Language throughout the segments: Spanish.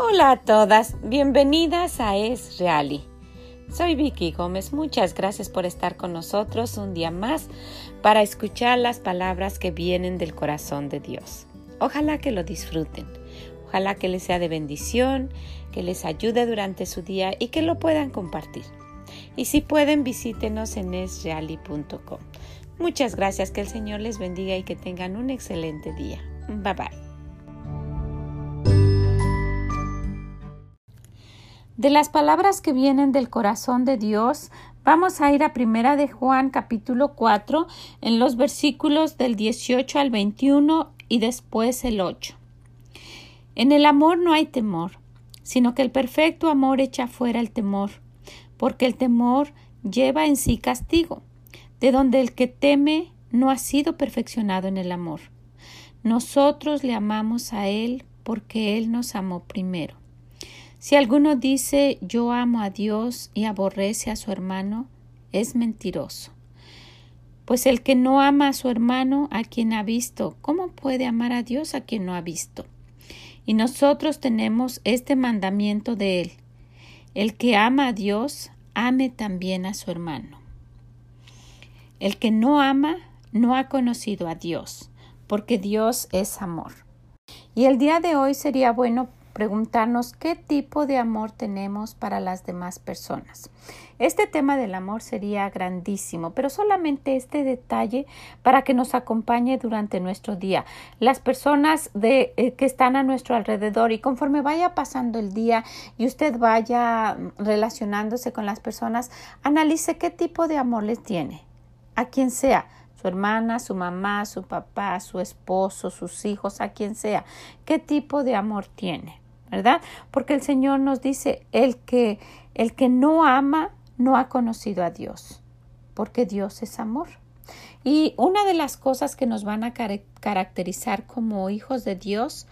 Hola a todas, bienvenidas a Es Reali. Soy Vicky Gómez, muchas gracias por estar con nosotros un día más para escuchar las palabras que vienen del corazón de Dios. Ojalá que lo disfruten, ojalá que les sea de bendición, que les ayude durante su día y que lo puedan compartir. Y si pueden, visítenos en esreali.com. Muchas gracias, que el Señor les bendiga y que tengan un excelente día. Bye bye. De las palabras que vienen del corazón de Dios, vamos a ir a Primera de Juan capítulo 4 en los versículos del 18 al 21 y después el 8. En el amor no hay temor, sino que el perfecto amor echa fuera el temor, porque el temor lleva en sí castigo, de donde el que teme no ha sido perfeccionado en el amor. Nosotros le amamos a Él porque Él nos amó primero. Si alguno dice yo amo a Dios y aborrece a su hermano, es mentiroso. Pues el que no ama a su hermano, a quien ha visto, ¿cómo puede amar a Dios a quien no ha visto? Y nosotros tenemos este mandamiento de él. El que ama a Dios, ame también a su hermano. El que no ama, no ha conocido a Dios, porque Dios es amor. Y el día de hoy sería bueno preguntarnos qué tipo de amor tenemos para las demás personas. Este tema del amor sería grandísimo, pero solamente este detalle para que nos acompañe durante nuestro día. Las personas de, eh, que están a nuestro alrededor y conforme vaya pasando el día y usted vaya relacionándose con las personas, analice qué tipo de amor les tiene, a quien sea su hermana, su mamá, su papá, su esposo, sus hijos, a quien sea, qué tipo de amor tiene. ¿Verdad? Porque el Señor nos dice, el que, el que no ama no ha conocido a Dios, porque Dios es amor. Y una de las cosas que nos van a caracterizar como hijos de Dios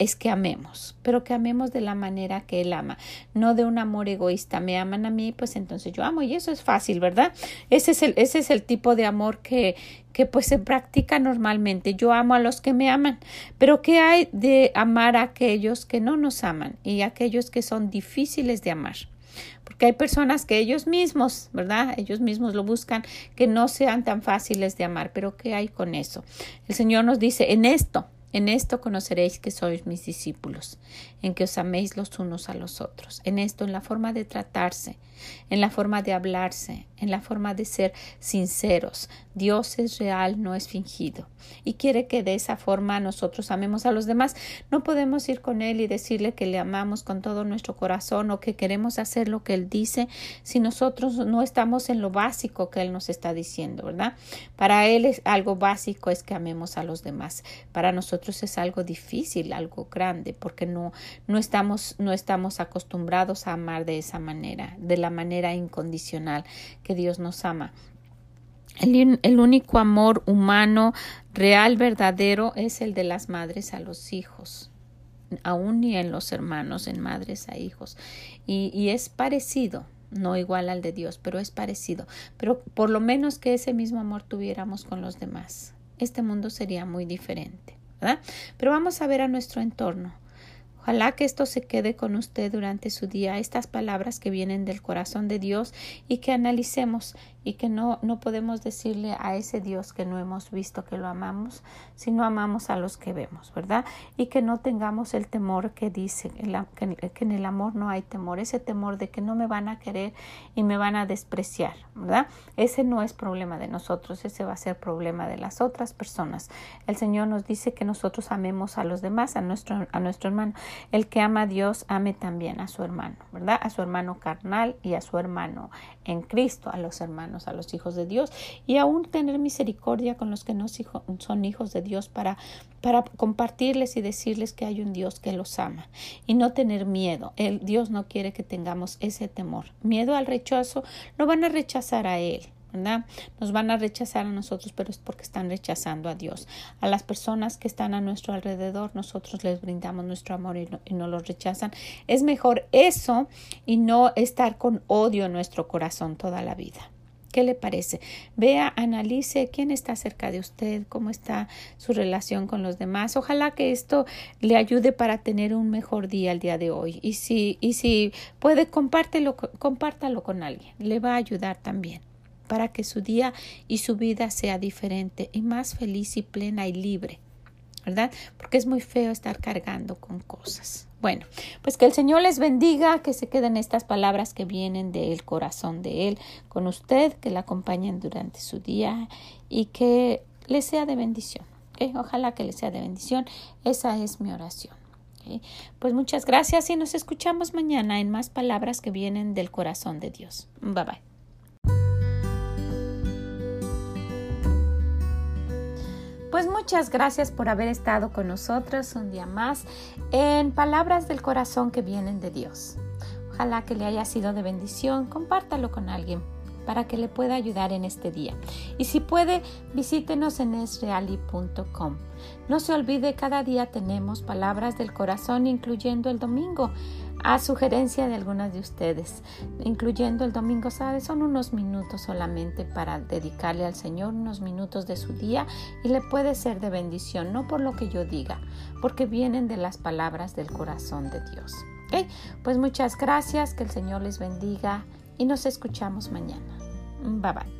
es que amemos, pero que amemos de la manera que Él ama, no de un amor egoísta. Me aman a mí, pues entonces yo amo y eso es fácil, ¿verdad? Ese es el, ese es el tipo de amor que, que pues se practica normalmente. Yo amo a los que me aman, pero ¿qué hay de amar a aquellos que no nos aman y aquellos que son difíciles de amar? Porque hay personas que ellos mismos, ¿verdad? Ellos mismos lo buscan que no sean tan fáciles de amar, pero ¿qué hay con eso? El Señor nos dice, en esto, en esto conoceréis que sois mis discípulos, en que os améis los unos a los otros, en esto, en la forma de tratarse, en la forma de hablarse, en la forma de ser sinceros. Dios es real, no es fingido. Y quiere que de esa forma nosotros amemos a los demás. No podemos ir con Él y decirle que le amamos con todo nuestro corazón o que queremos hacer lo que Él dice si nosotros no estamos en lo básico que Él nos está diciendo, ¿verdad? Para Él es algo básico es que amemos a los demás. Para nosotros es algo difícil, algo grande, porque no, no, estamos, no estamos acostumbrados a amar de esa manera, de la manera incondicional que Dios nos ama. El, el, único amor humano real, verdadero, es el de las madres a los hijos, aún ni en los hermanos, en madres a hijos. Y, y es parecido, no igual al de Dios, pero es parecido. Pero por lo menos que ese mismo amor tuviéramos con los demás. Este mundo sería muy diferente, ¿verdad? Pero vamos a ver a nuestro entorno. Ojalá que esto se quede con usted durante su día, estas palabras que vienen del corazón de Dios y que analicemos y que no, no podemos decirle a ese Dios que no hemos visto que lo amamos, sino amamos a los que vemos, ¿verdad? Y que no tengamos el temor que dice, que, en el amor no hay temor, ese temor de que no me van a querer y me van a despreciar, ¿verdad? Ese no es problema de nosotros, ese va a ser problema de las otras personas. El Señor nos dice que nosotros amemos a los demás, a nuestro, a nuestro hermano. El que ama a Dios, ame también a su hermano, ¿verdad? A su hermano carnal y a su hermano en Cristo, a los hermanos a los hijos de Dios y aún tener misericordia con los que no son hijos de Dios para, compartirles y decirles que hay un Dios que los ama y no tener miedo. El Dios no quiere que tengamos ese temor. Miedo al rechazo, no van a rechazar a Él. ¿verdad? Nos van a rechazar a nosotros, pero es porque están rechazando a Dios. A las personas que están a nuestro alrededor, nosotros les brindamos nuestro amor y no, y no los rechazan. Es mejor eso y no estar con odio en nuestro corazón toda la vida. ¿Qué le parece? Vea, analice quién está cerca de usted, cómo está su relación con los demás. Ojalá que esto le ayude para tener un mejor día el día de hoy. Y si, y si puede, compártelo, compártalo con alguien. Le va a ayudar también para que su día y su vida sea diferente y más feliz y plena y libre. ¿Verdad? Porque es muy feo estar cargando con cosas. Bueno, pues que el Señor les bendiga, que se queden estas palabras que vienen del corazón de Él con usted, que la acompañen durante su día y que le sea de bendición. Ojalá que le sea de bendición. Esa es mi oración. Pues muchas gracias y nos escuchamos mañana en más palabras que vienen del corazón de Dios. Bye bye. Pues muchas gracias por haber estado con nosotros un día más en Palabras del Corazón que vienen de Dios. Ojalá que le haya sido de bendición, compártalo con alguien para que le pueda ayudar en este día. Y si puede, visítenos en esreali.com. No se olvide, cada día tenemos palabras del corazón, incluyendo el domingo a sugerencia de algunas de ustedes, incluyendo el domingo, ¿sabe? Son unos minutos solamente para dedicarle al Señor unos minutos de su día y le puede ser de bendición, no por lo que yo diga, porque vienen de las palabras del corazón de Dios. Pues muchas gracias, que el Señor les bendiga y nos escuchamos mañana. Bye bye.